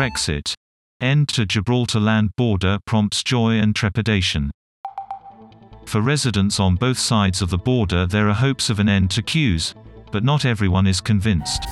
Brexit. End to Gibraltar land border prompts joy and trepidation. For residents on both sides of the border there are hopes of an end to queues, but not everyone is convinced.